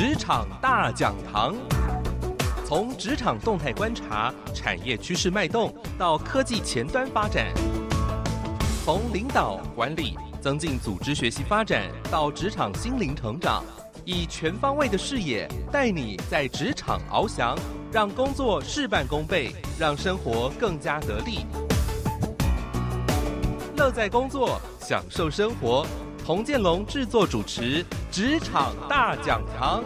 职场大讲堂，从职场动态观察、产业趋势脉动到科技前端发展，从领导管理、增进组织学习发展到职场心灵成长，以全方位的视野带你在职场翱翔，让工作事半功倍，让生活更加得力。乐在工作，享受生活。童建龙制作主持《职场大讲堂》，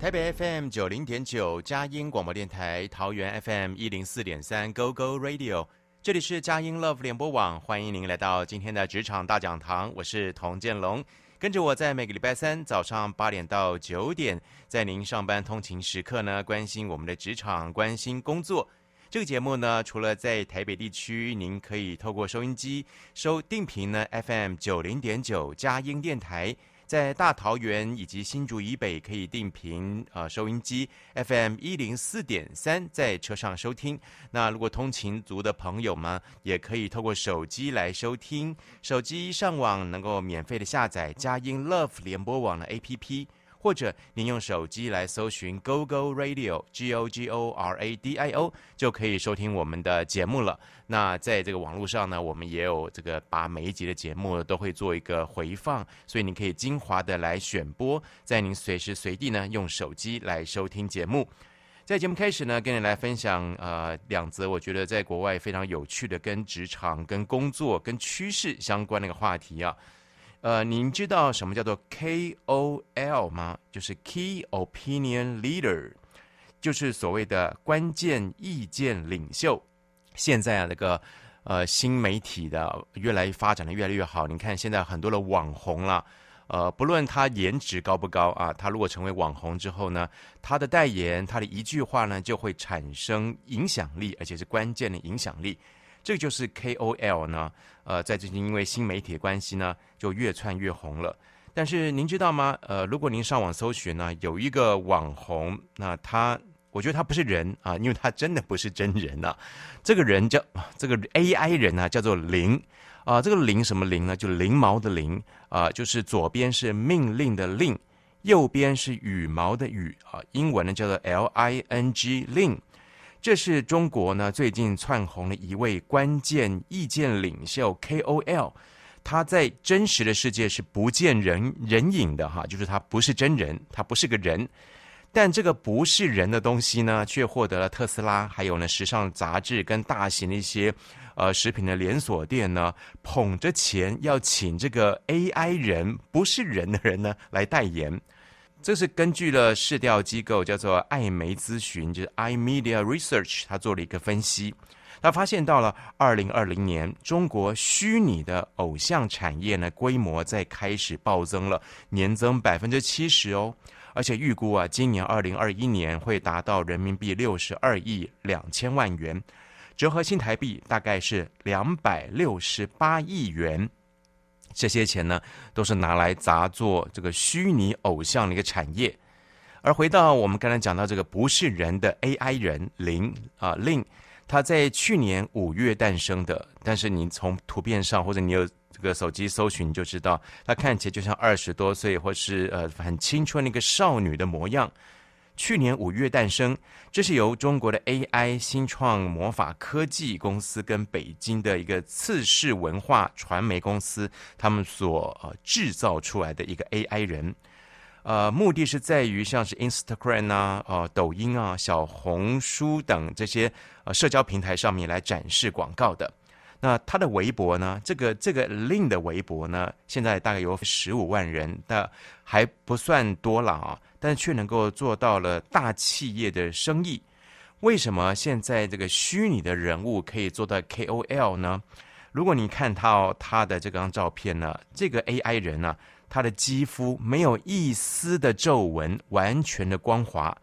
台北 FM 九零点九，佳音广播电台，桃园 FM 一零四点三，Go Go Radio，这里是佳音 Love 联播网，欢迎您来到今天的《职场大讲堂》，我是童建龙，跟着我在每个礼拜三早上八点到九点，在您上班通勤时刻呢，关心我们的职场，关心工作。这个节目呢，除了在台北地区，您可以透过收音机收定频呢 FM 九零点九佳音电台，在大桃园以及新竹以北可以定频呃收音机 FM 一零四点三，在车上收听。那如果通勤族的朋友们，也可以透过手机来收听，手机上网能够免费的下载佳音 Love 联播网的 APP。或者您用手机来搜寻 Go Go Radio G O G O R A D I O 就可以收听我们的节目了。那在这个网络上呢，我们也有这个把每一集的节目都会做一个回放，所以您可以精华的来选播，在您随时随地呢用手机来收听节目。在节目开始呢，跟你来分享呃两则我觉得在国外非常有趣的跟职场、跟工作、跟趋势相关的一个话题啊。呃，您知道什么叫做 KOL 吗？就是 Key Opinion Leader，就是所谓的关键意见领袖。现在啊，那个呃新媒体的越来发展的越来越好。你看现在很多的网红了，呃，不论他颜值高不高啊，他如果成为网红之后呢，他的代言，他的一句话呢，就会产生影响力，而且是关键的影响力。这就是 KOL 呢，呃，在最近因为新媒体关系呢，就越窜越红了。但是您知道吗？呃，如果您上网搜寻呢，有一个网红，那他，我觉得他不是人啊，因为他真的不是真人呐、这个人叫这个 AI 人呢、啊，叫做零啊。这个零什么零呢？就零毛的零啊，就是左边是命令的令，右边是羽毛的羽啊。英文呢叫做 L-I-N-G Ling。这是中国呢最近窜红的一位关键意见领袖 KOL，他在真实的世界是不见人人影的哈，就是他不是真人，他不是个人，但这个不是人的东西呢，却获得了特斯拉，还有呢时尚杂志跟大型的一些呃食品的连锁店呢捧着钱要请这个 AI 人不是人的人呢来代言。这是根据了市调机构叫做艾媒咨询，就是 iMedia Research，他做了一个分析，他发现到了二零二零年，中国虚拟的偶像产业呢规模在开始暴增了，年增百分之七十哦，而且预估啊，今年二零二一年会达到人民币六十二亿两千万元，折合新台币大概是两百六十八亿元。这些钱呢，都是拿来砸做这个虚拟偶像的一个产业。而回到我们刚才讲到这个不是人的 AI 人零啊令，他在去年五月诞生的，但是你从图片上或者你有这个手机搜寻，你就知道他看起来就像二十多岁或是呃很青春的一个少女的模样。去年五月诞生，这是由中国的 AI 新创魔法科技公司跟北京的一个次世文化传媒公司他们所呃制造出来的一个 AI 人，呃，目的是在于像是 Instagram 啊、呃、抖音啊、小红书等这些呃社交平台上面来展示广告的。那他的微博呢？这个这个 Lin 的微博呢，现在大概有十五万人，但还不算多了啊。但却能够做到了大企业的生意，为什么现在这个虚拟的人物可以做到 KOL 呢？如果你看到他的这张照片呢，这个 AI 人呢，他的肌肤没有一丝的皱纹，完全的光滑，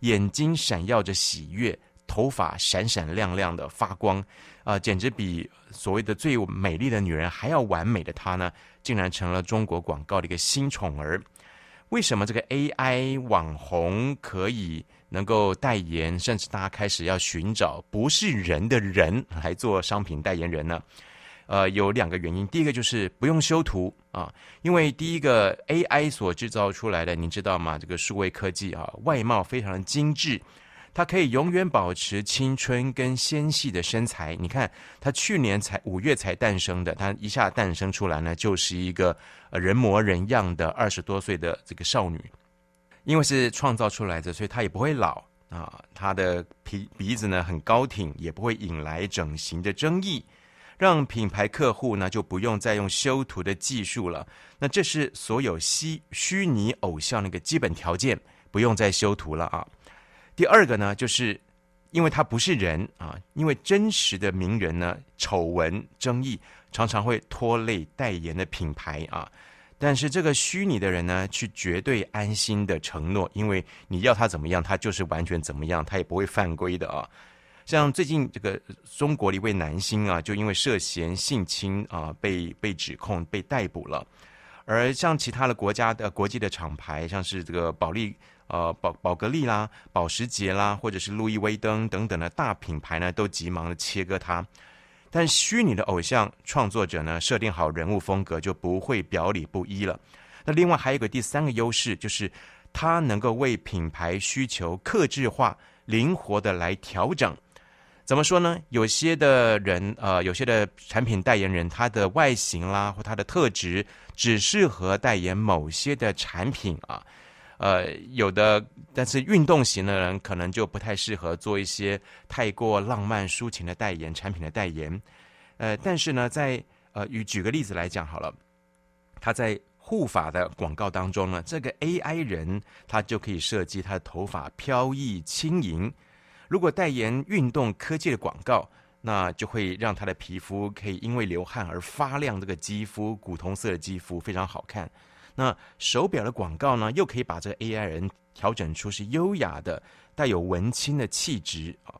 眼睛闪耀着喜悦，头发闪闪亮亮的发光，啊、简直比所谓的最美丽的女人还要完美的她呢，竟然成了中国广告的一个新宠儿。为什么这个 AI 网红可以能够代言，甚至大家开始要寻找不是人的人来做商品代言人呢？呃，有两个原因。第一个就是不用修图啊，因为第一个 AI 所制造出来的，你知道吗？这个数位科技啊，外貌非常的精致，她可以永远保持青春跟纤细的身材。你看，她去年才五月才诞生的，她一下诞生出来呢，就是一个人模人样的二十多岁的这个少女。因为是创造出来的，所以她也不会老啊。她的鼻鼻子呢很高挺，也不会引来整形的争议，让品牌客户呢就不用再用修图的技术了。那这是所有虚虚拟偶像的一个基本条件，不用再修图了啊。第二个呢，就是因为他不是人啊，因为真实的名人呢丑闻争议常常会拖累代言的品牌啊。但是这个虚拟的人呢，去绝对安心的承诺，因为你要他怎么样，他就是完全怎么样，他也不会犯规的啊。像最近这个中国的一位男星啊，就因为涉嫌性侵啊，被被指控被逮捕了。而像其他的国家的国际的厂牌，像是这个保利呃宝宝格丽啦、保时捷啦，或者是路易威登等等的大品牌呢，都急忙的切割它。但虚拟的偶像创作者呢，设定好人物风格就不会表里不一了。那另外还有一个第三个优势，就是它能够为品牌需求克制化、灵活的来调整。怎么说呢？有些的人，呃，有些的产品代言人，他的外形啦或他的特质，只适合代言某些的产品啊。呃，有的，但是运动型的人可能就不太适合做一些太过浪漫抒情的代言产品的代言。呃，但是呢，在呃，与举个例子来讲好了，他在护发的广告当中呢，这个 AI 人他就可以设计他的头发飘逸轻盈。如果代言运动科技的广告，那就会让他的皮肤可以因为流汗而发亮，这个肌肤古铜色的肌肤非常好看。那手表的广告呢，又可以把这个 AI 人调整出是优雅的、带有文青的气质啊。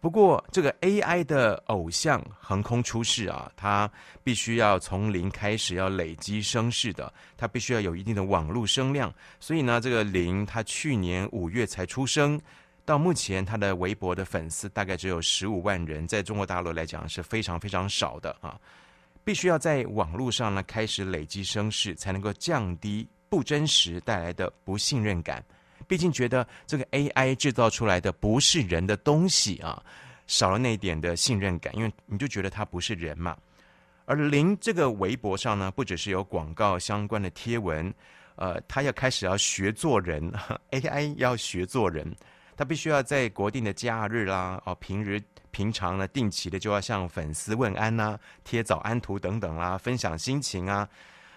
不过，这个 AI 的偶像横空出世啊，他必须要从零开始，要累积声势的，他必须要有一定的网络声量。所以呢，这个零他去年五月才出生，到目前他的微博的粉丝大概只有十五万人，在中国大陆来讲是非常非常少的啊。必须要在网络上呢开始累积声势，才能够降低不真实带来的不信任感。毕竟觉得这个 AI 制造出来的不是人的东西啊，少了那一点的信任感，因为你就觉得它不是人嘛。而林这个微博上呢，不只是有广告相关的贴文，呃，他要开始要学做人，AI 要学做人，他必须要在国定的假日啦，哦，平日。平常呢，定期的就要向粉丝问安呐、贴早安图等等啦、分享心情啊，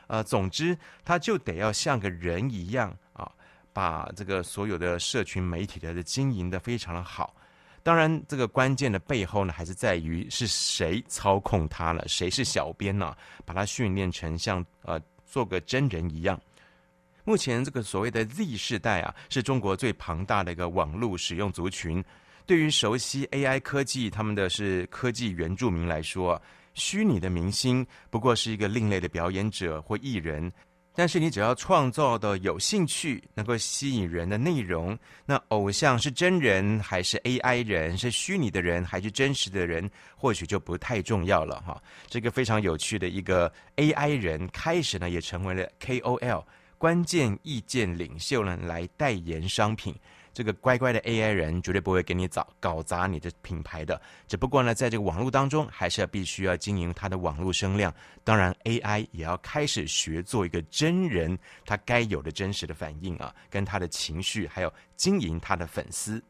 呃，总之他就得要像个人一样啊，把这个所有的社群媒体的经营的非常的好。当然，这个关键的背后呢，还是在于是谁操控他了，谁是小编呢、把他训练成像呃做个真人一样。目前这个所谓的 Z 世代啊，是中国最庞大的一个网络使用族群。对于熟悉 AI 科技，他们的是科技原住民来说，虚拟的明星不过是一个另类的表演者或艺人。但是你只要创造的有兴趣、能够吸引人的内容，那偶像是真人还是 AI 人，是虚拟的人还是真实的人，或许就不太重要了哈。这个非常有趣的一个 AI 人，开始呢也成为了 KOL 关键意见领袖呢，来代言商品。这个乖乖的 AI 人绝对不会给你找搞砸你的品牌的，只不过呢，在这个网络当中，还是要必须要经营它的网络声量。当然，AI 也要开始学做一个真人，他该有的真实的反应啊，跟他的情绪，还有经营他的粉丝。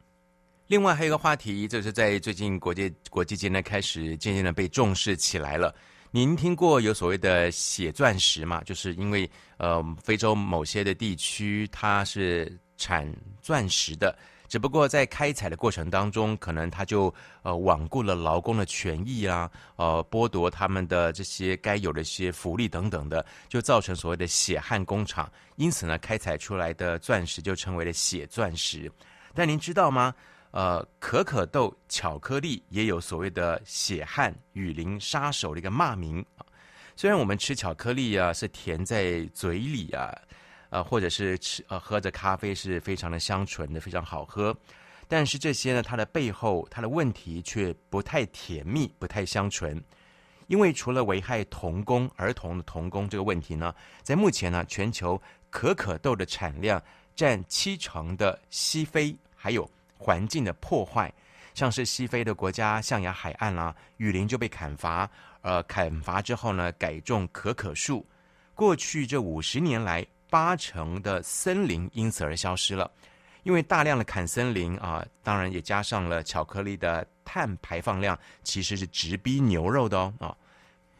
另外还有一个话题，就是在最近国际国际间呢，开始渐渐的被重视起来了。您听过有所谓的血钻石吗？就是因为呃，非洲某些的地区，它是。产钻石的，只不过在开采的过程当中，可能它就呃罔顾了劳工的权益啊，呃剥夺他们的这些该有的一些福利等等的，就造成所谓的血汗工厂。因此呢，开采出来的钻石就称为了血钻石。但您知道吗？呃，可可豆巧克力也有所谓的血汗雨林杀手的一个骂名啊。虽然我们吃巧克力啊是甜在嘴里啊。呃，或者是吃呃喝着咖啡是非常的香醇的，非常好喝，但是这些呢，它的背后它的问题却不太甜蜜，不太香醇，因为除了危害童工、儿童的童工这个问题呢，在目前呢，全球可可豆的产量占七成的西非，还有环境的破坏，像是西非的国家象牙海岸啦、啊，雨林就被砍伐，呃，砍伐之后呢，改种可可树，过去这五十年来，八成的森林因此而消失了。因为大量的砍森林啊，当然也加上了巧克力的碳排放量，其实是直逼牛肉的哦啊。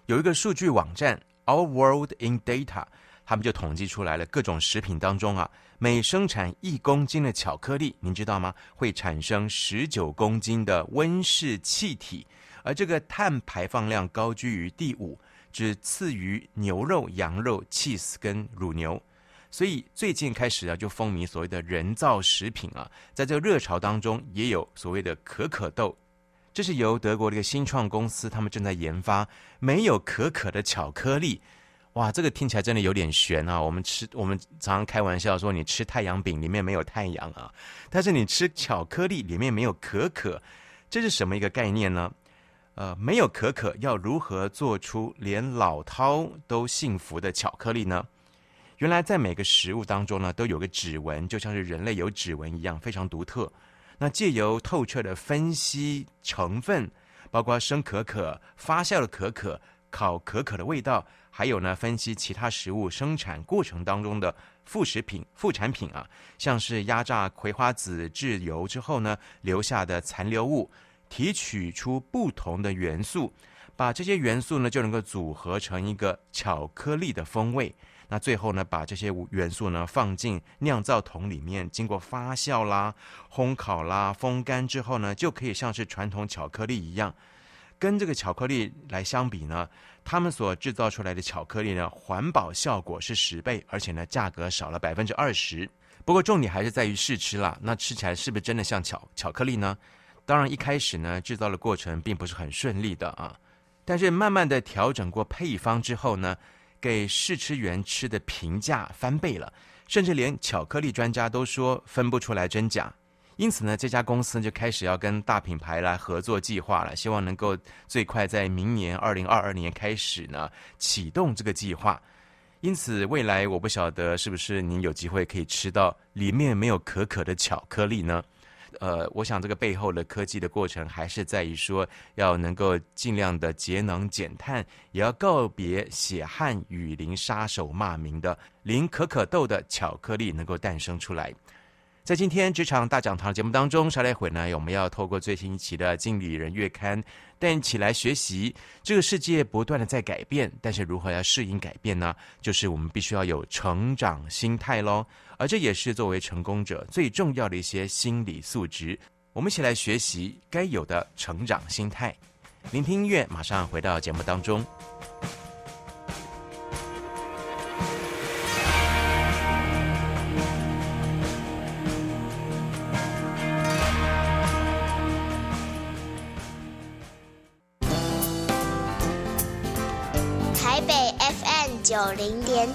有一个数据网站 Our World in Data，他们就统计出来了各种食品当中啊，每生产一公斤的巧克力，您知道吗？会产生十九公斤的温室气体，而这个碳排放量高居于第五，只次于牛肉、羊肉、cheese 跟乳牛。所以最近开始啊，就风靡所谓的人造食品啊，在这个热潮当中，也有所谓的可可豆，这是由德国的一个新创公司，他们正在研发没有可可的巧克力。哇，这个听起来真的有点悬啊！我们吃，我们常常开玩笑说，你吃太阳饼里面没有太阳啊，但是你吃巧克力里面没有可可，这是什么一个概念呢？呃，没有可可，要如何做出连老饕都幸福的巧克力呢？原来在每个食物当中呢，都有个指纹，就像是人类有指纹一样，非常独特。那借由透彻的分析成分，包括生可可、发酵的可可、烤可可的味道，还有呢，分析其他食物生产过程当中的副食品、副产品啊，像是压榨葵花籽制油之后呢，留下的残留物，提取出不同的元素，把这些元素呢，就能够组合成一个巧克力的风味。那最后呢，把这些元素呢放进酿造桶里面，经过发酵啦、烘烤啦、风干之后呢，就可以像是传统巧克力一样。跟这个巧克力来相比呢，他们所制造出来的巧克力呢，环保效果是十倍，而且呢，价格少了百分之二十。不过重点还是在于试吃啦，那吃起来是不是真的像巧巧克力呢？当然一开始呢，制造的过程并不是很顺利的啊，但是慢慢的调整过配方之后呢。给试吃员吃的评价翻倍了，甚至连巧克力专家都说分不出来真假。因此呢，这家公司就开始要跟大品牌来合作计划了，希望能够最快在明年二零二二年开始呢启动这个计划。因此，未来我不晓得是不是您有机会可以吃到里面没有可可的巧克力呢？呃，我想这个背后的科技的过程，还是在于说，要能够尽量的节能减碳，也要告别血汗雨林杀手骂名的零可可豆的巧克力能够诞生出来。在今天职场大讲堂节目当中，稍待会呢，我们要透过最新一期的《经理人月刊》，带一起来学习这个世界不断的在改变，但是如何要适应改变呢？就是我们必须要有成长心态喽，而这也是作为成功者最重要的一些心理素质。我们一起来学习该有的成长心态。聆听音乐，马上回到节目当中。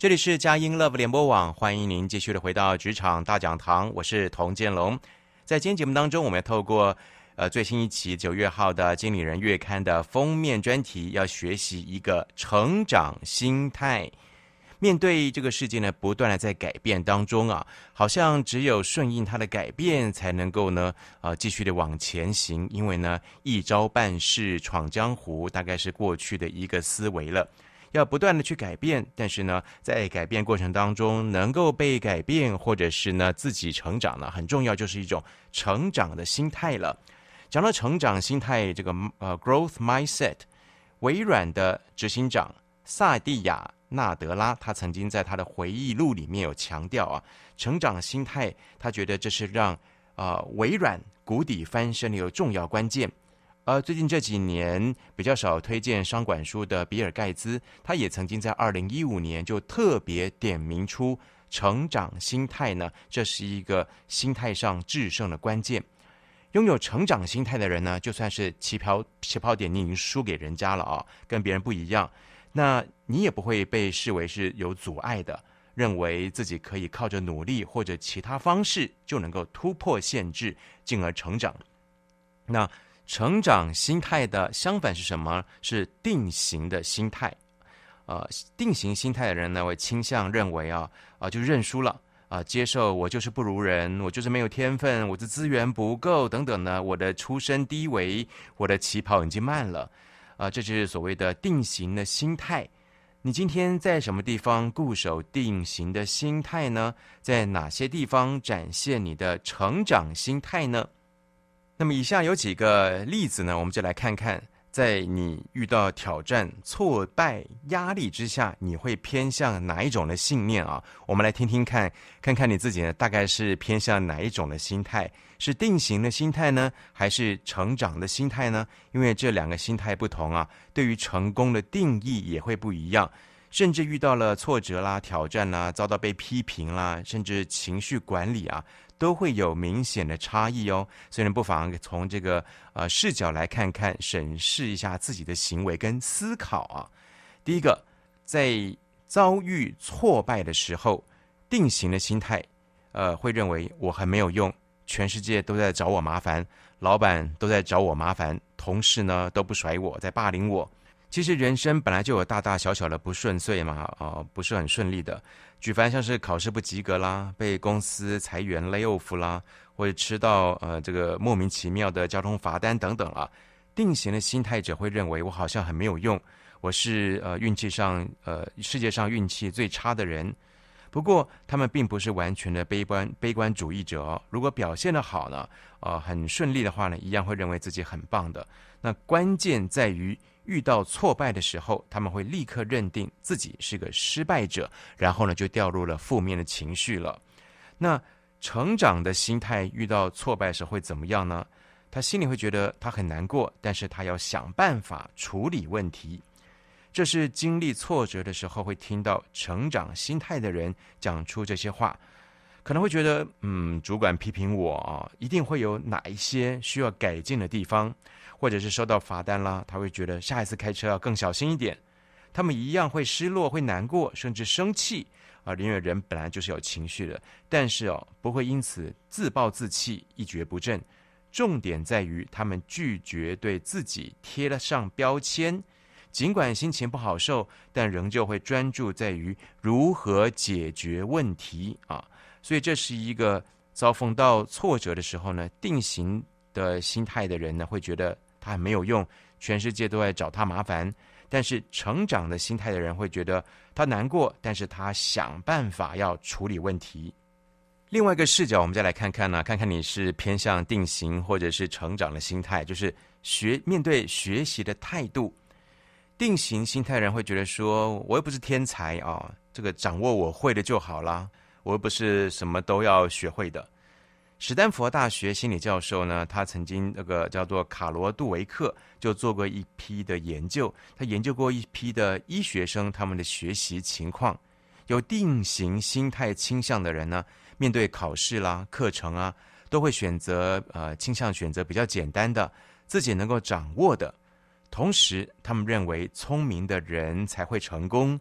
这里是佳音 Love 联播网，欢迎您继续的回到职场大讲堂，我是童建龙。在今天节目当中，我们要透过呃最新一期九月号的《经理人月刊》的封面专题，要学习一个成长心态。面对这个世界呢，不断的在改变当中啊，好像只有顺应它的改变，才能够呢呃继续的往前行。因为呢，一招半式闯江湖，大概是过去的一个思维了。要不断的去改变，但是呢，在改变过程当中，能够被改变，或者是呢自己成长呢，很重要，就是一种成长的心态了。讲到成长心态，这个呃，growth mindset，微软的执行长萨蒂亚纳德拉，他曾经在他的回忆录里面有强调啊，成长心态，他觉得这是让呃微软谷底翻身的一个重要关键。而最近这几年比较少推荐商管书的比尔盖茨，他也曾经在二零一五年就特别点名出成长心态呢，这是一个心态上制胜的关键。拥有成长心态的人呢，就算是起跑起跑点你已经输给人家了啊，跟别人不一样，那你也不会被视为是有阻碍的，认为自己可以靠着努力或者其他方式就能够突破限制，进而成长。那成长心态的相反是什么？是定型的心态。呃，定型心态的人呢，会倾向认为啊啊，就认输了。啊，接受我就是不如人，我就是没有天分，我的资源不够等等呢。我的出身低微，我的起跑已经慢了，啊，这就是所谓的定型的心态。你今天在什么地方固守定型的心态呢？在哪些地方展现你的成长心态呢？那么以下有几个例子呢，我们就来看看。在你遇到挑战、挫败、压力之下，你会偏向哪一种的信念啊？我们来听听看，看看你自己呢，大概是偏向哪一种的心态？是定型的心态呢，还是成长的心态呢？因为这两个心态不同啊，对于成功的定义也会不一样。甚至遇到了挫折啦、挑战啦，遭到被批评啦，甚至情绪管理啊。都会有明显的差异哦，所以呢，不妨从这个呃视角来看看，审视一下自己的行为跟思考啊。第一个，在遭遇挫败的时候，定型的心态，呃，会认为我很没有用，全世界都在找我麻烦，老板都在找我麻烦，同事呢都不甩我，在霸凌我。其实人生本来就有大大小小的不顺遂嘛，啊、不是很顺利的。举凡像是考试不及格啦，被公司裁员 lay off 啦，或者吃到呃这个莫名其妙的交通罚单等等啊，定型的心态者会认为我好像很没有用，我是呃运气上呃世界上运气最差的人。不过他们并不是完全的悲观悲观主义者哦，如果表现得好呢，呃很顺利的话呢，一样会认为自己很棒的。那关键在于。遇到挫败的时候，他们会立刻认定自己是个失败者，然后呢，就掉入了负面的情绪了。那成长的心态遇到挫败时会怎么样呢？他心里会觉得他很难过，但是他要想办法处理问题。这是经历挫折的时候会听到成长心态的人讲出这些话，可能会觉得，嗯，主管批评我啊，一定会有哪一些需要改进的地方。或者是收到罚单啦，他会觉得下一次开车要更小心一点。他们一样会失落、会难过，甚至生气啊，因为人本来就是有情绪的。但是哦，不会因此自暴自弃、一蹶不振。重点在于他们拒绝对自己贴了上标签，尽管心情不好受，但仍旧会专注在于如何解决问题啊。所以这是一个遭逢到挫折的时候呢，定型的心态的人呢，会觉得。他很没有用，全世界都在找他麻烦。但是成长的心态的人会觉得他难过，但是他想办法要处理问题。另外一个视角，我们再来看看呢，看看你是偏向定型或者是成长的心态，就是学面对学习的态度。定型心态的人会觉得说，我又不是天才啊，这个掌握我会的就好啦，我又不是什么都要学会的。史丹佛大学心理教授呢，他曾经那个叫做卡罗杜维克，就做过一批的研究。他研究过一批的医学生，他们的学习情况。有定型心态倾向的人呢，面对考试啦、课程啊，都会选择呃倾向选择比较简单的，自己能够掌握的。同时，他们认为聪明的人才会成功。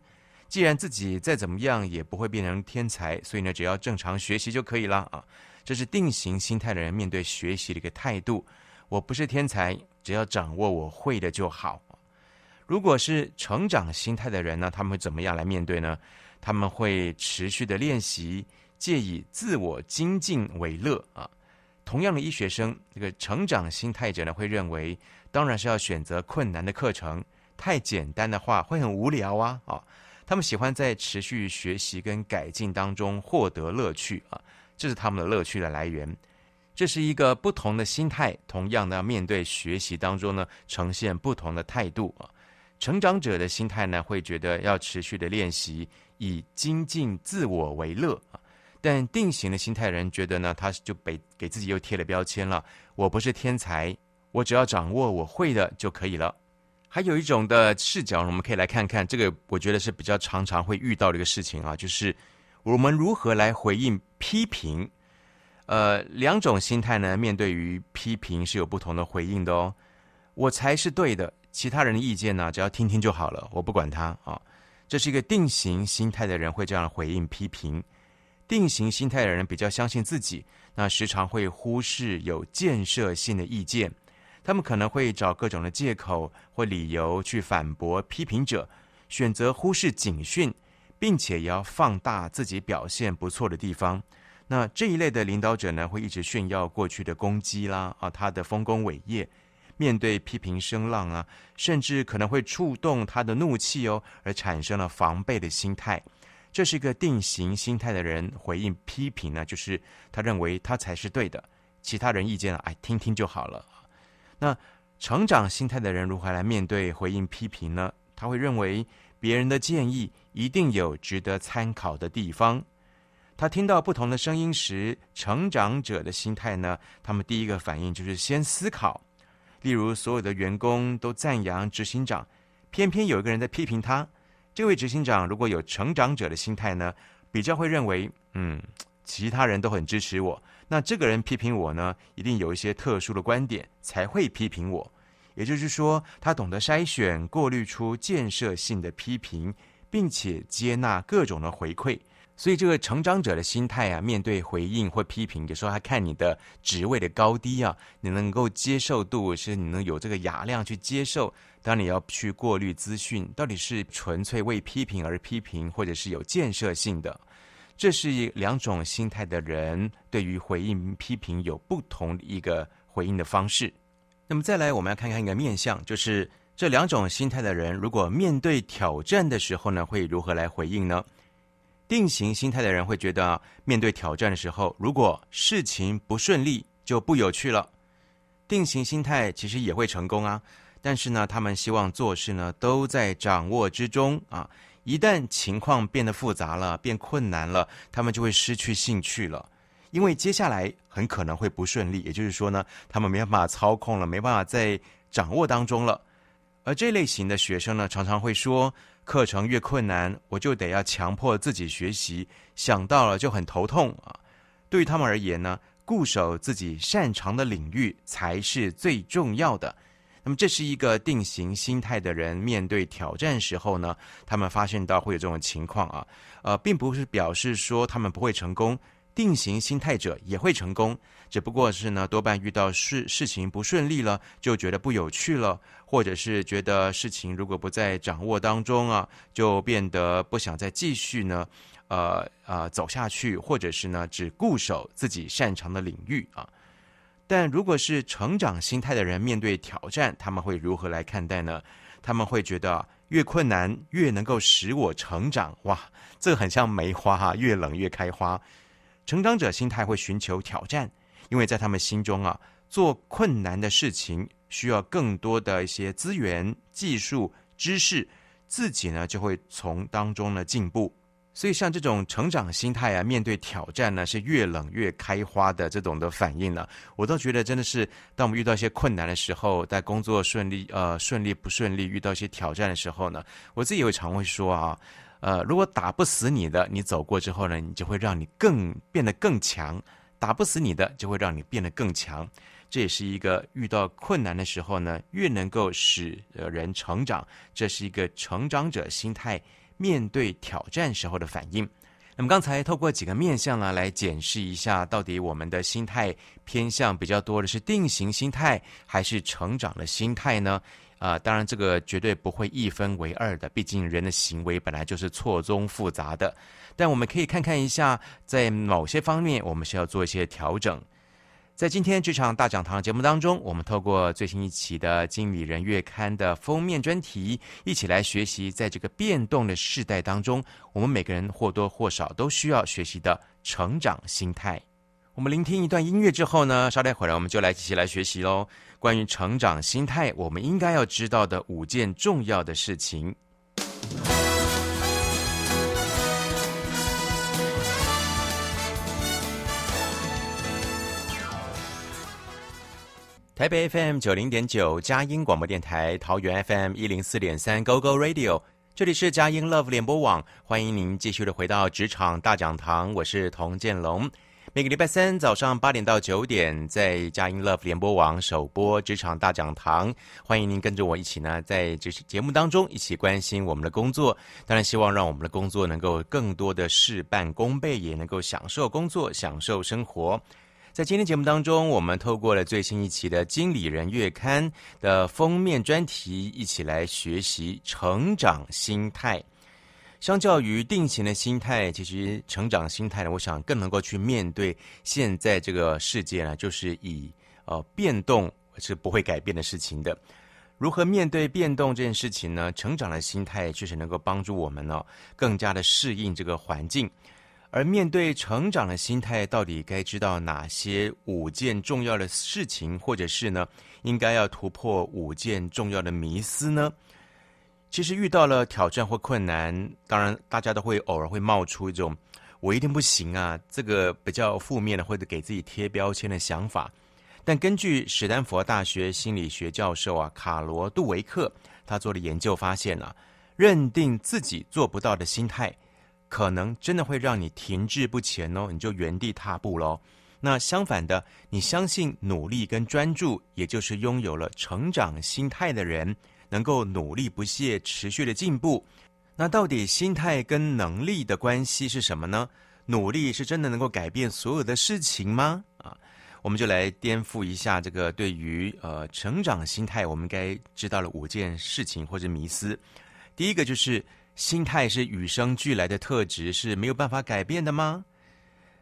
既然自己再怎么样也不会变成天才，所以呢，只要正常学习就可以了啊。这是定型心态的人面对学习的一个态度。我不是天才，只要掌握我会的就好。如果是成长心态的人呢，他们会怎么样来面对呢？他们会持续的练习，借以自我精进为乐啊。同样的医学生，这个成长心态者呢，会认为，当然是要选择困难的课程，太简单的话会很无聊啊啊。他们喜欢在持续学习跟改进当中获得乐趣啊。这是他们的乐趣的来源，这是一个不同的心态。同样呢，面对学习当中呢，呈现不同的态度啊。成长者的心态呢，会觉得要持续的练习，以精进自我为乐啊。但定型的心态人觉得呢，他就被给自己又贴了标签了。我不是天才，我只要掌握我会的就可以了。还有一种的视角，我们可以来看看这个，我觉得是比较常常会遇到的一个事情啊，就是我们如何来回应批评。呃，两种心态呢，面对于批评是有不同的回应的哦。我才是对的，其他人的意见呢，只要听听就好了，我不管他啊。这是一个定型心态的人会这样回应批评。定型心态的人比较相信自己，那时常会忽视有建设性的意见。他们可能会找各种的借口或理由去反驳批评者，选择忽视警讯，并且也要放大自己表现不错的地方。那这一类的领导者呢，会一直炫耀过去的功绩啦，啊，他的丰功伟业。面对批评声浪啊，甚至可能会触动他的怒气哦，而产生了防备的心态。这是一个定型心态的人回应批评呢，就是他认为他才是对的，其他人意见啊，哎，听听就好了。那成长心态的人如何来面对回应批评呢？他会认为别人的建议一定有值得参考的地方。他听到不同的声音时，成长者的心态呢，他们第一个反应就是先思考。例如，所有的员工都赞扬执行长，偏偏有一个人在批评他。这位执行长如果有成长者的心态呢，比较会认为，嗯，其他人都很支持我，那这个人批评我呢，一定有一些特殊的观点才会批评我。也就是说，他懂得筛选、过滤出建设性的批评，并且接纳各种的回馈。所以，这个成长者的心态啊，面对回应或批评，有时候他看你的职位的高低啊，你能够接受度，是你能有这个雅量去接受。当你要去过滤资讯，到底是纯粹为批评而批评，或者是有建设性的，这是两种心态的人对于回应批评有不同一个回应的方式。那么再来，我们要看看一个面相，就是这两种心态的人，如果面对挑战的时候呢，会如何来回应呢？定型心态的人会觉得，面对挑战的时候，如果事情不顺利，就不有趣了。定型心态其实也会成功啊，但是呢，他们希望做事呢都在掌握之中啊。一旦情况变得复杂了，变困难了，他们就会失去兴趣了，因为接下来很可能会不顺利。也就是说呢，他们没办法操控了，没办法在掌握当中了。而这类型的学生呢，常常会说。课程越困难，我就得要强迫自己学习，想到了就很头痛啊。对于他们而言呢，固守自己擅长的领域才是最重要的。那么，这是一个定型心态的人面对挑战时候呢，他们发现到会有这种情况啊，呃，并不是表示说他们不会成功。定型心态者也会成功，只不过是呢，多半遇到事事情不顺利了，就觉得不有趣了，或者是觉得事情如果不在掌握当中啊，就变得不想再继续呢，呃呃走下去，或者是呢，只固守自己擅长的领域啊。但如果是成长心态的人，面对挑战，他们会如何来看待呢？他们会觉得越困难越能够使我成长，哇，这很像梅花哈，越冷越开花。成长者心态会寻求挑战，因为在他们心中啊，做困难的事情需要更多的一些资源、技术、知识，自己呢就会从当中呢进步。所以像这种成长心态啊，面对挑战呢是越冷越开花的这种的反应呢，我都觉得真的是，当我们遇到一些困难的时候，在工作顺利呃顺利不顺利，遇到一些挑战的时候呢，我自己也会常会说啊。呃，如果打不死你的，你走过之后呢，你就会让你更变得更强；打不死你的，就会让你变得更强。这也是一个遇到困难的时候呢，越能够使人成长。这是一个成长者心态面对挑战时候的反应。那么刚才透过几个面向呢，来检视一下，到底我们的心态偏向比较多的是定型心态，还是成长的心态呢？啊、当然，这个绝对不会一分为二的，毕竟人的行为本来就是错综复杂的。但我们可以看看一下，在某些方面，我们需要做一些调整。在今天这场大讲堂节目当中，我们透过最新一期的《经理人月刊》的封面专题，一起来学习，在这个变动的世代当中，我们每个人或多或少都需要学习的成长心态。我们聆听一段音乐之后呢，稍待会儿我们就来一起来学习喽。关于成长心态，我们应该要知道的五件重要的事情。台北 FM 九零点九，佳音广播电台；桃园 FM 一零四点三，Go Go Radio。这里是佳音 Love 联播网，欢迎您继续的回到职场大讲堂，我是童建龙。每个礼拜三早上八点到九点，在佳音 Love 联播网首播职场大讲堂，欢迎您跟着我一起呢，在这节目当中一起关心我们的工作。当然，希望让我们的工作能够更多的事半功倍，也能够享受工作，享受生活。在今天节目当中，我们透过了最新一期的《经理人月刊》的封面专题，一起来学习成长心态。相较于定型的心态，其实成长心态呢，我想更能够去面对现在这个世界呢，就是以呃变动是不会改变的事情的。如何面对变动这件事情呢？成长的心态确实能够帮助我们呢，更加的适应这个环境。而面对成长的心态，到底该知道哪些五件重要的事情，或者是呢，应该要突破五件重要的迷思呢？其实遇到了挑战或困难，当然大家都会偶尔会冒出一种“我一定不行啊”这个比较负面的，或者给自己贴标签的想法。但根据史丹佛大学心理学教授啊卡罗杜维克他做的研究发现啊，认定自己做不到的心态。可能真的会让你停滞不前哦，你就原地踏步喽。那相反的，你相信努力跟专注，也就是拥有了成长心态的人，能够努力不懈，持续的进步。那到底心态跟能力的关系是什么呢？努力是真的能够改变所有的事情吗？啊，我们就来颠覆一下这个对于呃成长心态，我们该知道了五件事情或者迷思。第一个就是。心态是与生俱来的特质，是没有办法改变的吗？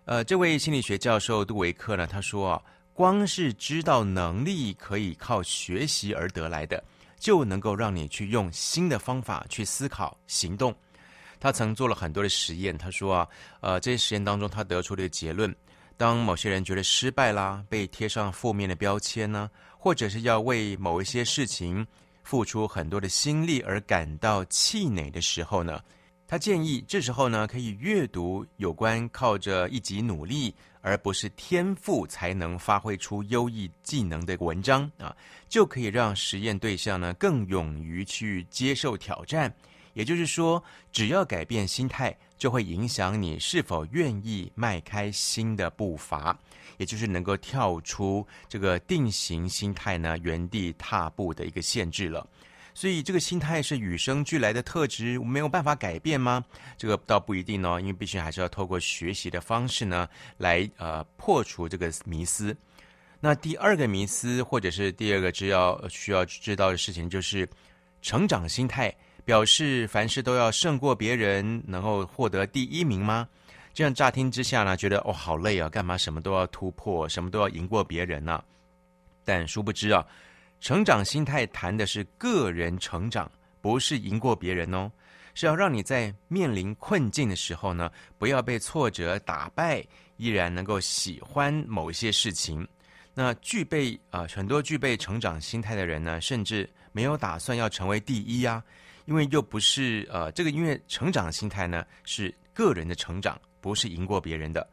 呃，这位心理学教授杜维克呢，他说啊，光是知道能力可以靠学习而得来的，就能够让你去用新的方法去思考、行动。他曾做了很多的实验，他说啊，呃，这些实验当中，他得出的结论：当某些人觉得失败啦，被贴上负面的标签呢，或者是要为某一些事情。付出很多的心力而感到气馁的时候呢，他建议这时候呢，可以阅读有关靠着一己努力而不是天赋才能发挥出优异技能的文章啊，就可以让实验对象呢更勇于去接受挑战。也就是说，只要改变心态，就会影响你是否愿意迈开新的步伐。也就是能够跳出这个定型心态呢，原地踏步的一个限制了。所以这个心态是与生俱来的特质，没有办法改变吗？这个倒不一定哦，因为必须还是要透过学习的方式呢，来呃破除这个迷思。那第二个迷思，或者是第二个只要需要知道的事情，就是成长心态表示凡事都要胜过别人，能够获得第一名吗？这样乍听之下呢，觉得哦好累啊，干嘛什么都要突破，什么都要赢过别人呢、但殊不知啊，成长心态谈的是个人成长，不是赢过别人哦，是要让你在面临困境的时候呢，不要被挫折打败，依然能够喜欢某一些事情。那具备啊、呃、很多具备成长心态的人呢，甚至没有打算要成为第一啊，因为又不是呃这个，因为成长心态呢是个人的成长。不是赢过别人的。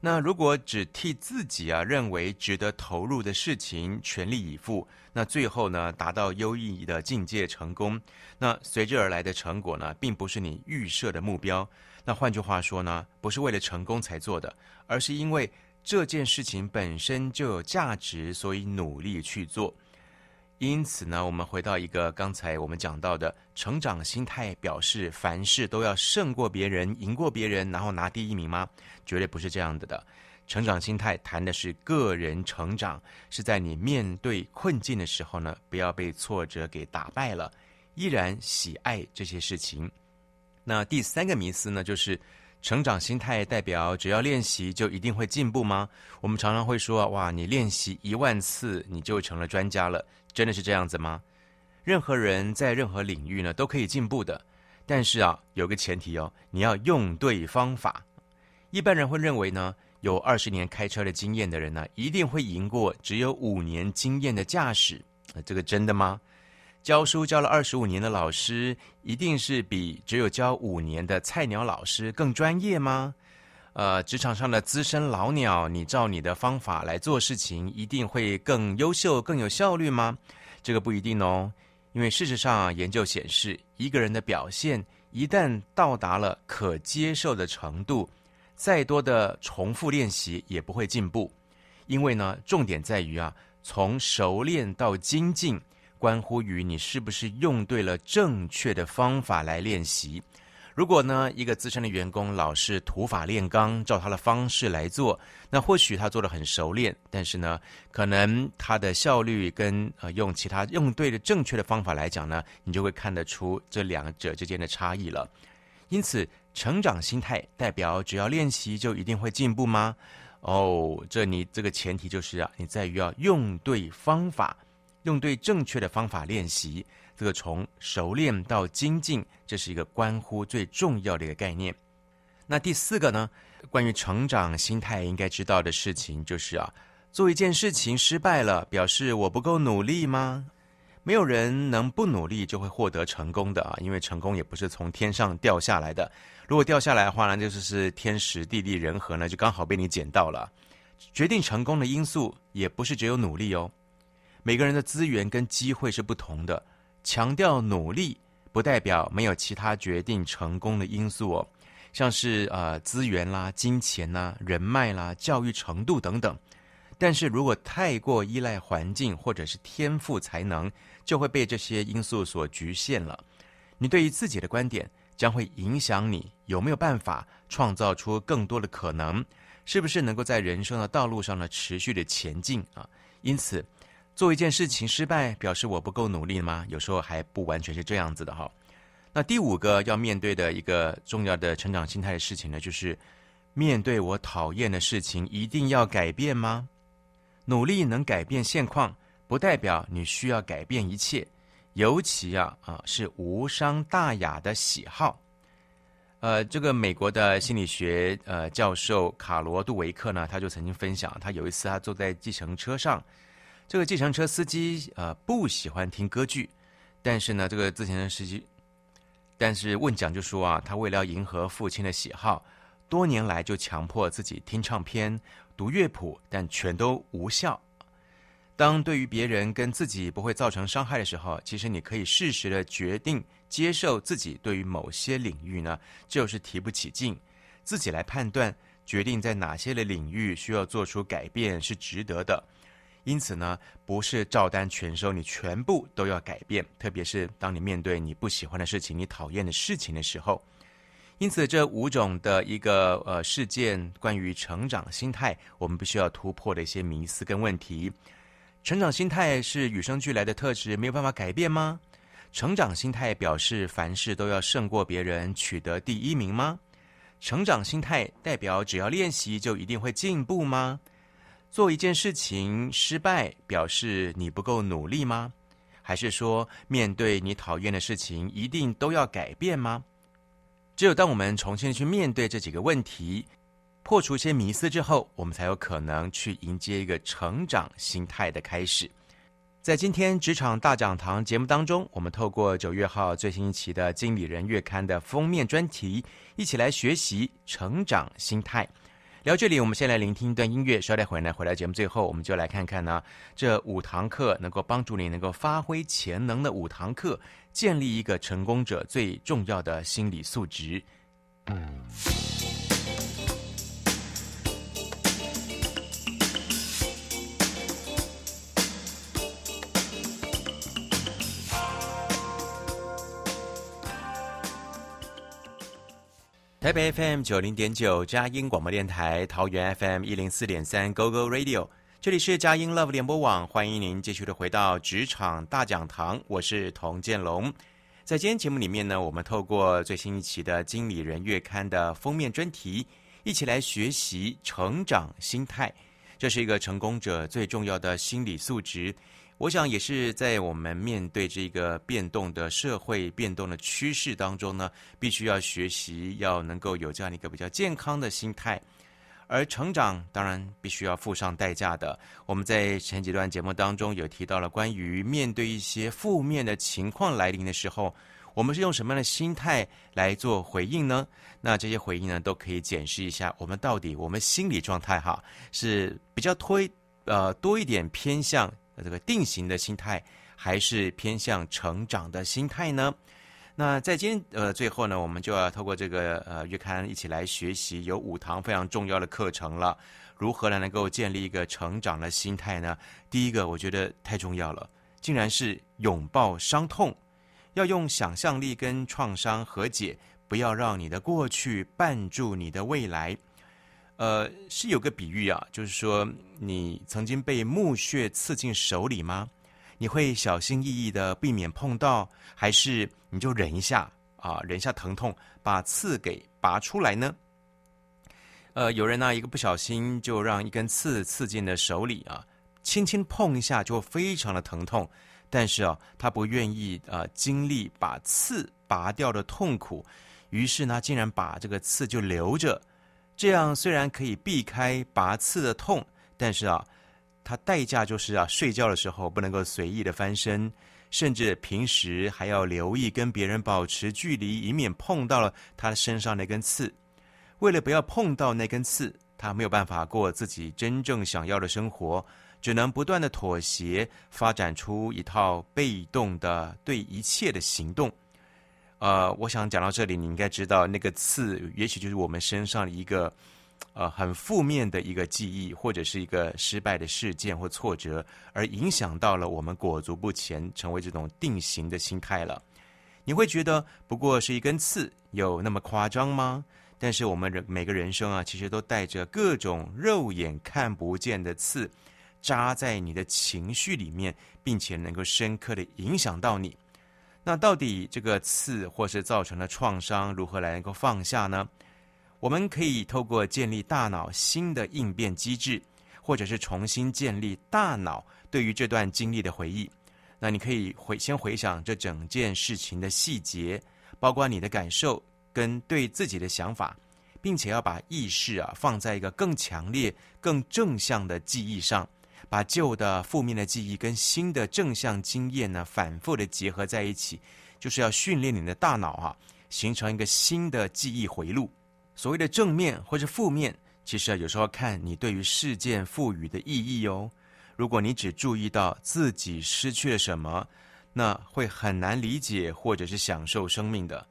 那如果只替自己啊认为值得投入的事情全力以赴，那最后呢达到优异的境界成功，那随之而来的成果呢，并不是你预设的目标。那换句话说呢，不是为了成功才做的，而是因为这件事情本身就有价值，所以努力去做。因此呢，我们回到一个刚才我们讲到的成长心态，表示凡事都要胜过别人、赢过别人，然后拿第一名吗？绝对不是这样的的。成长心态谈的是个人成长，是在你面对困境的时候呢，不要被挫折给打败了，依然喜爱这些事情。那第三个迷思呢，就是成长心态代表只要练习就一定会进步吗？我们常常会说，哇，你练习一万次，你就成了专家了。真的是这样子吗？任何人在任何领域呢都可以进步的，但是啊，有个前提哦，你要用对方法。一般人会认为呢，有二十年开车的经验的人呢，一定会赢过只有五年经验的驾驶。这个真的吗？教书教了二十五年的老师，一定是比只有教五年的菜鸟老师更专业吗？呃，职场上的资深老鸟，你照你的方法来做事情，一定会更优秀、更有效率吗？这个不一定哦。因为事实上，研究显示，一个人的表现一旦到达了可接受的程度，再多的重复练习也不会进步。因为呢，重点在于啊，从熟练到精进，关乎于你是不是用对了正确的方法来练习。如果呢，一个资深的员工老是土法炼钢，照他的方式来做，那或许他做的很熟练，但是呢，可能他的效率跟呃用其他用对的正确的方法来讲呢，你就会看得出这两者之间的差异了。因此，成长心态代表只要练习就一定会进步吗？哦，这你这个前提就是啊，你在于要用对方法，用对正确的方法练习。这个从熟练到精进，这是一个关乎最重要的一个概念。那第四个呢，关于成长心态应该知道的事情，就是啊，做一件事情失败了，表示我不够努力吗？没有人能不努力就会获得成功的啊，因为成功也不是从天上掉下来的。如果掉下来的话呢，就是是天时地利人和呢，就刚好被你捡到了。决定成功的因素也不是只有努力哦，每个人的资源跟机会是不同的。强调努力，不代表没有其他决定成功的因素哦，像是呃资源啦、金钱啦、人脉啦、教育程度等等。但是如果太过依赖环境或者是天赋才能，就会被这些因素所局限了。你对于自己的观点将会影响你有没有办法创造出更多的可能，是不是能够在人生的道路上呢持续的前进啊？因此。做一件事情失败，表示我不够努力吗？有时候还不完全是这样子的哈。那第五个要面对的一个重要的成长心态的事情呢，就是面对我讨厌的事情，一定要改变吗？努力能改变现况，不代表你需要改变一切，尤其啊啊是无伤大雅的喜好。呃，这个美国的心理学呃教授卡罗杜维克呢，他就曾经分享，他有一次他坐在计程车上。这个计程车司机呃不喜欢听歌剧，但是呢，这个自行车司机，但是问讲就说啊，他为了要迎合父亲的喜好，多年来就强迫自己听唱片、读乐谱，但全都无效。当对于别人跟自己不会造成伤害的时候，其实你可以适时的决定接受自己对于某些领域呢就是提不起劲，自己来判断决定在哪些的领域需要做出改变是值得的。因此呢，不是照单全收，你全部都要改变。特别是当你面对你不喜欢的事情、你讨厌的事情的时候。因此，这五种的一个呃事件，关于成长心态，我们必须要突破的一些迷思跟问题。成长心态是与生俱来的特质，没有办法改变吗？成长心态表示凡事都要胜过别人，取得第一名吗？成长心态代表只要练习就一定会进步吗？做一件事情失败，表示你不够努力吗？还是说面对你讨厌的事情，一定都要改变吗？只有当我们重新去面对这几个问题，破除一些迷思之后，我们才有可能去迎接一个成长心态的开始。在今天职场大讲堂节目当中，我们透过九月号最新一期的《经理人月刊》的封面专题，一起来学习成长心态。聊这里，我们先来聆听一段音乐。稍待回来，回来节目最后，我们就来看看呢，这五堂课能够帮助你能够发挥潜能的五堂课，建立一个成功者最重要的心理素质。嗯。台北 FM 九零点九佳音广播电台，桃园 FM 一零四点三 Go Go Radio，这里是佳音 Love 联播网，欢迎您继续的回到职场大讲堂，我是童建龙。在今天节目里面呢，我们透过最新一期的《经理人月刊》的封面专题，一起来学习成长心态，这是一个成功者最重要的心理素质。我想也是在我们面对这个变动的社会、变动的趋势当中呢，必须要学习，要能够有这样的一个比较健康的心态。而成长当然必须要付上代价的。我们在前几段节目当中有提到了关于面对一些负面的情况来临的时候，我们是用什么样的心态来做回应呢？那这些回应呢，都可以检视一下，我们到底我们心理状态哈，是比较推呃多一点偏向这个定型的心态，还是偏向成长的心态呢？那在今天呃最后呢，我们就要透过这个呃月刊一起来学习有五堂非常重要的课程了。如何来能够建立一个成长的心态呢？第一个，我觉得太重要了，竟然是拥抱伤痛，要用想象力跟创伤和解，不要让你的过去绊住你的未来。呃，是有个比喻啊，就是说你曾经被木屑刺进手里吗？你会小心翼翼的避免碰到，还是你就忍一下啊，忍一下疼痛，把刺给拔出来呢？呃，有人呢，一个不小心就让一根刺刺进了手里啊，轻轻碰一下就非常的疼痛，但是啊，他不愿意呃经历把刺拔掉的痛苦，于是呢，竟然把这个刺就留着，这样虽然可以避开拔刺的痛，但是啊，他代价就是啊，睡觉的时候不能够随意的翻身，甚至平时还要留意跟别人保持距离，以免碰到了他身上那根刺。为了不要碰到那根刺，他没有办法过自己真正想要的生活，只能不断的妥协，发展出一套被动的对一切的行动。呃，我想讲到这里，你应该知道，那个刺也许就是我们身上的一个呃很负面的一个记忆，或者是一个失败的事件或挫折，而影响到了我们裹足不前，成为这种定型的心态了。你会觉得不过是一根刺，有那么夸张吗？但是我们人每个人生啊，其实都带着各种肉眼看不见的刺，扎在你的情绪里面，并且能够深刻的影响到你。那到底这个刺或是造成的创伤，如何来能够放下呢？我们可以透过建立大脑新的应变机制，或者是重新建立大脑对于这段经历的回忆。那你可以回先回想这整件事情的细节，包括你的感受。跟对自己的想法，并且要把意识啊放在一个更强烈、更正向的记忆上，把旧的负面的记忆跟新的正向经验呢反复的结合在一起，就是要训练你的大脑啊，形成一个新的记忆回路。所谓的正面或者负面，其实啊有时候看你对于事件赋予的意义哦。如果你只注意到自己失去了什么，那会很难理解或者是享受生命的。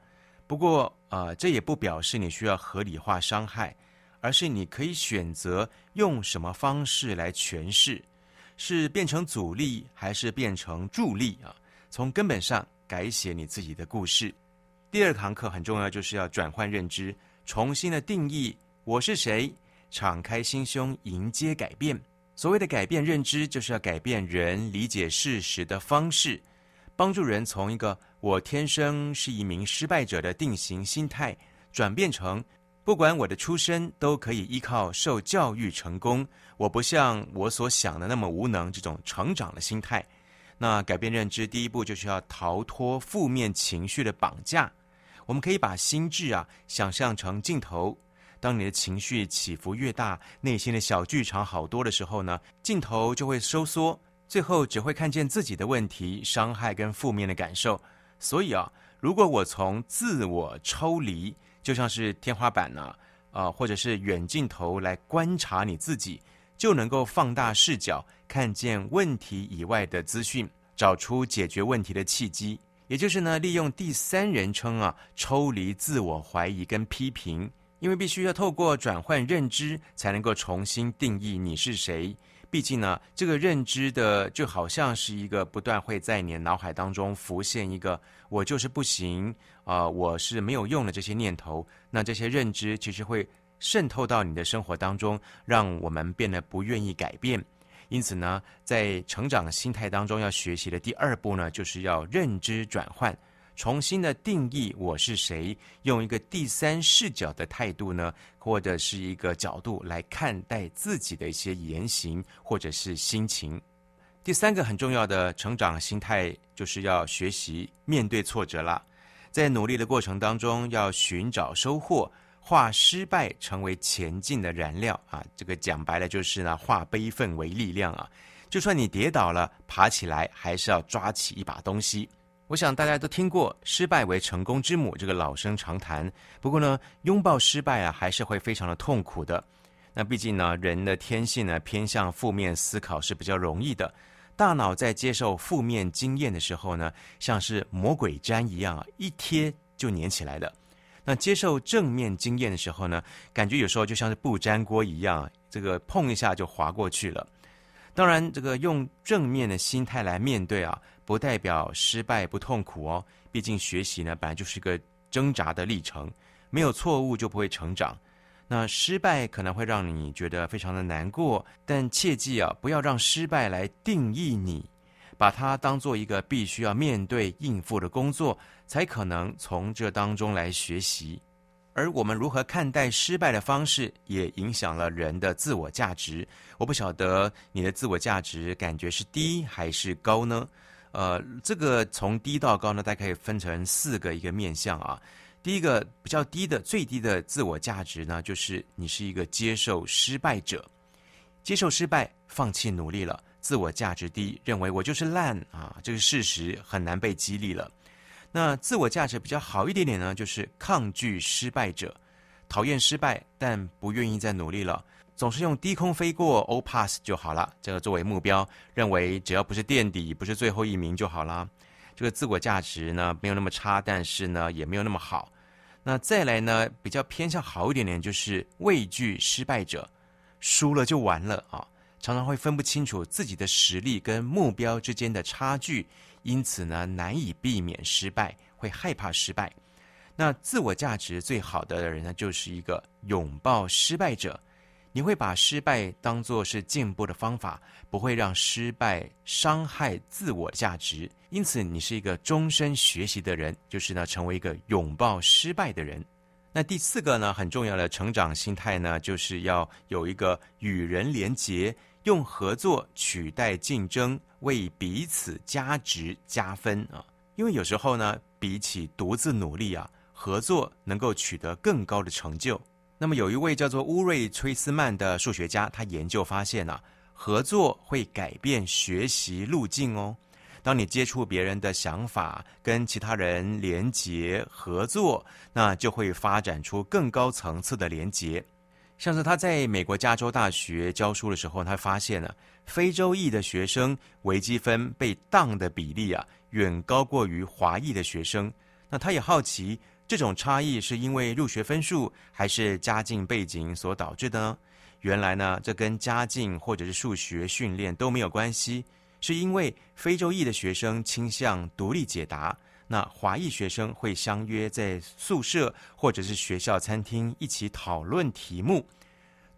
不过，啊、呃，这也不表示你需要合理化伤害，而是你可以选择用什么方式来诠释，是变成阻力还是变成助力啊？从根本上改写你自己的故事。第二堂课很重要，就是要转换认知，重新的定义我是谁，敞开心胸迎接改变。所谓的改变认知，就是要改变人理解事实的方式。帮助人从一个我天生是一名失败者的定型心态，转变成不管我的出身都可以依靠受教育成功，我不像我所想的那么无能这种成长的心态。那改变认知第一步就是要逃脱负面情绪的绑架。我们可以把心智啊想象成镜头，当你的情绪起伏越大，内心的小剧场好多的时候呢，镜头就会收缩。最后只会看见自己的问题、伤害跟负面的感受。所以啊，如果我从自我抽离，就像是天花板呢，啊，啊，或者是远镜头来观察你自己，就能够放大视角，看见问题以外的资讯，找出解决问题的契机。也就是呢，利用第三人称啊，抽离自我怀疑跟批评，因为必须要透过转换认知，才能够重新定义你是谁。毕竟呢，这个认知的就好像是一个不断会在你的脑海当中浮现一个“我就是不行”啊、，“我是没有用”的这些念头。那这些认知其实会渗透到你的生活当中，让我们变得不愿意改变。因此呢，在成长心态当中要学习的第二步呢，就是要认知转换。重新的定义我是谁，用一个第三视角的态度呢，或者是一个角度来看待自己的一些言行或者是心情。第三个很重要的成长心态，就是要学习面对挫折了。在努力的过程当中，要寻找收获，化失败成为前进的燃料啊！这个讲白了就是呢，化悲愤为力量啊！就算你跌倒了，爬起来还是要抓起一把东西。我想大家都听过“失败为成功之母”这个老生常谈。不过呢，拥抱失败啊，还是会非常的痛苦的。那毕竟呢，人的天性呢，偏向负面思考是比较容易的。大脑在接受负面经验的时候呢，像是魔鬼粘一样啊，一贴就粘起来的。那接受正面经验的时候呢，感觉有时候就像是不粘锅一样，这个碰一下就滑过去了。当然，这个用正面的心态来面对啊。不代表失败不痛苦哦，毕竟学习呢本来就是一个挣扎的历程，没有错误就不会成长。那失败可能会让你觉得非常的难过，但切记啊，不要让失败来定义你，把它当做一个必须要面对应付的工作，才可能从这当中来学习。而我们如何看待失败的方式，也影响了人的自我价值。我不晓得你的自我价值感觉是低还是高呢？呃，这个从低到高呢，大概可以分成四个一个面向啊。第一个比较低的、最低的自我价值呢，就是你是一个接受失败者，接受失败，放弃努力了，自我价值低，认为我就是烂啊，这个事实很难被激励了。那自我价值比较好一点点呢，就是抗拒失败者，讨厌失败，但不愿意再努力了。总是用低空飞过，all pass 就好了。这个作为目标，认为只要不是垫底，不是最后一名就好了。这个自我价值呢，没有那么差，但是呢，也没有那么好。那再来呢，比较偏向好一点点，就是畏惧失败者，输了就完了啊。常常会分不清楚自己的实力跟目标之间的差距，因此呢，难以避免失败，会害怕失败。那自我价值最好的人呢，就是一个拥抱失败者。你会把失败当作是进步的方法，不会让失败伤害自我价值。因此，你是一个终身学习的人，就是呢，成为一个拥抱失败的人。那第四个呢，很重要的成长心态呢，就是要有一个与人连结，用合作取代竞争，为彼此加值加分啊。因为有时候呢，比起独自努力啊，合作能够取得更高的成就。那么有一位叫做乌瑞崔斯曼的数学家，他研究发现啊，合作会改变学习路径哦。当你接触别人的想法，跟其他人连结合作，那就会发展出更高层次的连结。像是他在美国加州大学教书的时候，他发现了非洲裔的学生微积分被当的比例啊，远高过于华裔的学生。那他也好奇。这种差异是因为入学分数还是家境背景所导致的呢？原来呢，这跟家境或者是数学训练都没有关系，是因为非洲裔的学生倾向独立解答，那华裔学生会相约在宿舍或者是学校餐厅一起讨论题目。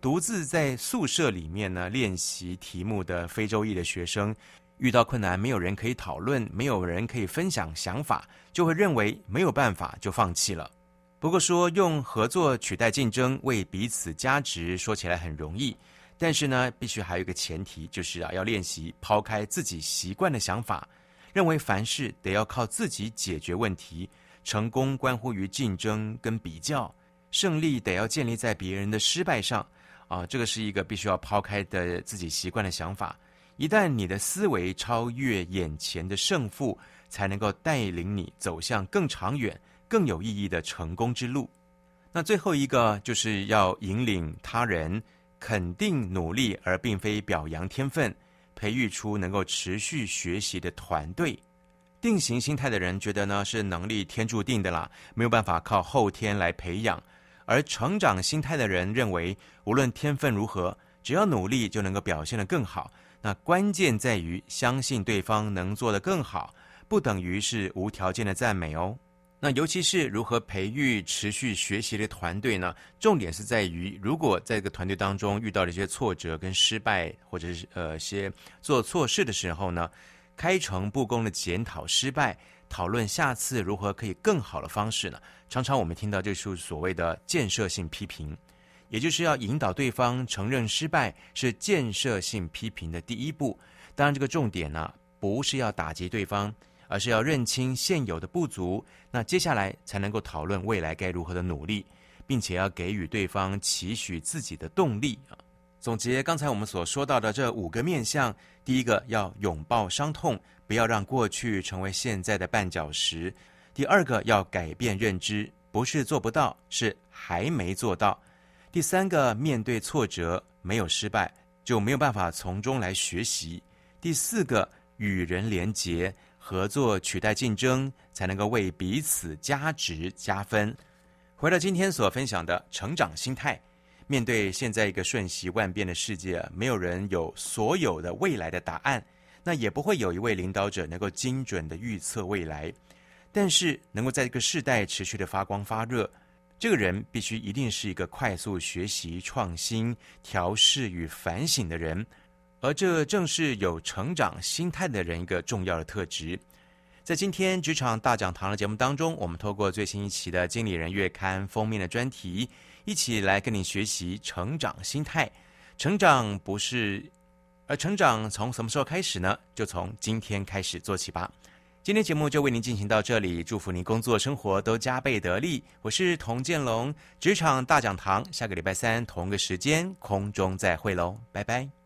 独自在宿舍里面呢练习题目的非洲裔的学生，遇到困难，没有人可以讨论，没有人可以分享想法，就会认为没有办法，就放弃了。不过说用合作取代竞争，为彼此加值，说起来很容易，但是呢，必须还有一个前提，就是啊，要练习抛开自己习惯的想法，认为凡事得要靠自己解决问题，成功关乎于竞争跟比较，胜利得要建立在别人的失败上，啊，这个是一个必须要抛开的自己习惯的想法。一旦你的思维超越眼前的胜负，才能够带领你走向更长远、更有意义的成功之路。那最后一个就是要引领他人肯定努力，而并非表扬天分，培育出能够持续学习的团队。定型心态的人觉得呢，是能力天注定的啦，没有办法靠后天来培养；而成长心态的人认为，无论天分如何，只要努力就能够表现得更好。那关键在于相信对方能做得更好，不等于是无条件的赞美哦。那尤其是如何培育持续学习的团队呢？重点是在于，如果在这个团队当中遇到了一些挫折跟失败，或者是呃些做错事的时候呢，开诚布公的检讨失败，讨论下次如何可以更好的方式呢？常常我们听到就是所谓的建设性批评。也就是要引导对方承认失败，是建设性批评的第一步。当然，这个重点呢，不是要打击对方，而是要认清现有的不足。那接下来才能够讨论未来该如何的努力，并且要给予对方期许自己的动力啊。总结刚才我们所说到的这五个面向：第一个，要拥抱伤痛，不要让过去成为现在的绊脚石；第二个，要改变认知，不是做不到，是还没做到；第三个，面对挫折，没有失败就没有办法从中来学习；第四个，与人连结，合作取代竞争，才能够为彼此加值加分。回到今天所分享的成长心态。面对现在一个瞬息万变的世界，没有人有所有的未来的答案，那也不会有一位领导者能够精准的预测未来。但是，能够在这个世代持续的发光发热，这个人必须一定是一个快速学习、创新、调试与反省的人，而这正是有成长心态的人一个重要的特质。在今天职场大讲堂的节目当中，我们透过最新一期的《经理人月刊》封面的专题。一起来跟你学习成长心态。成长不是，而成长从什么时候开始呢？就从今天开始做起吧。今天节目就为您进行到这里，祝福您工作生活都加倍得力。我是童建龙，职场大讲堂，下个礼拜三同个时间空中再会喽，拜拜。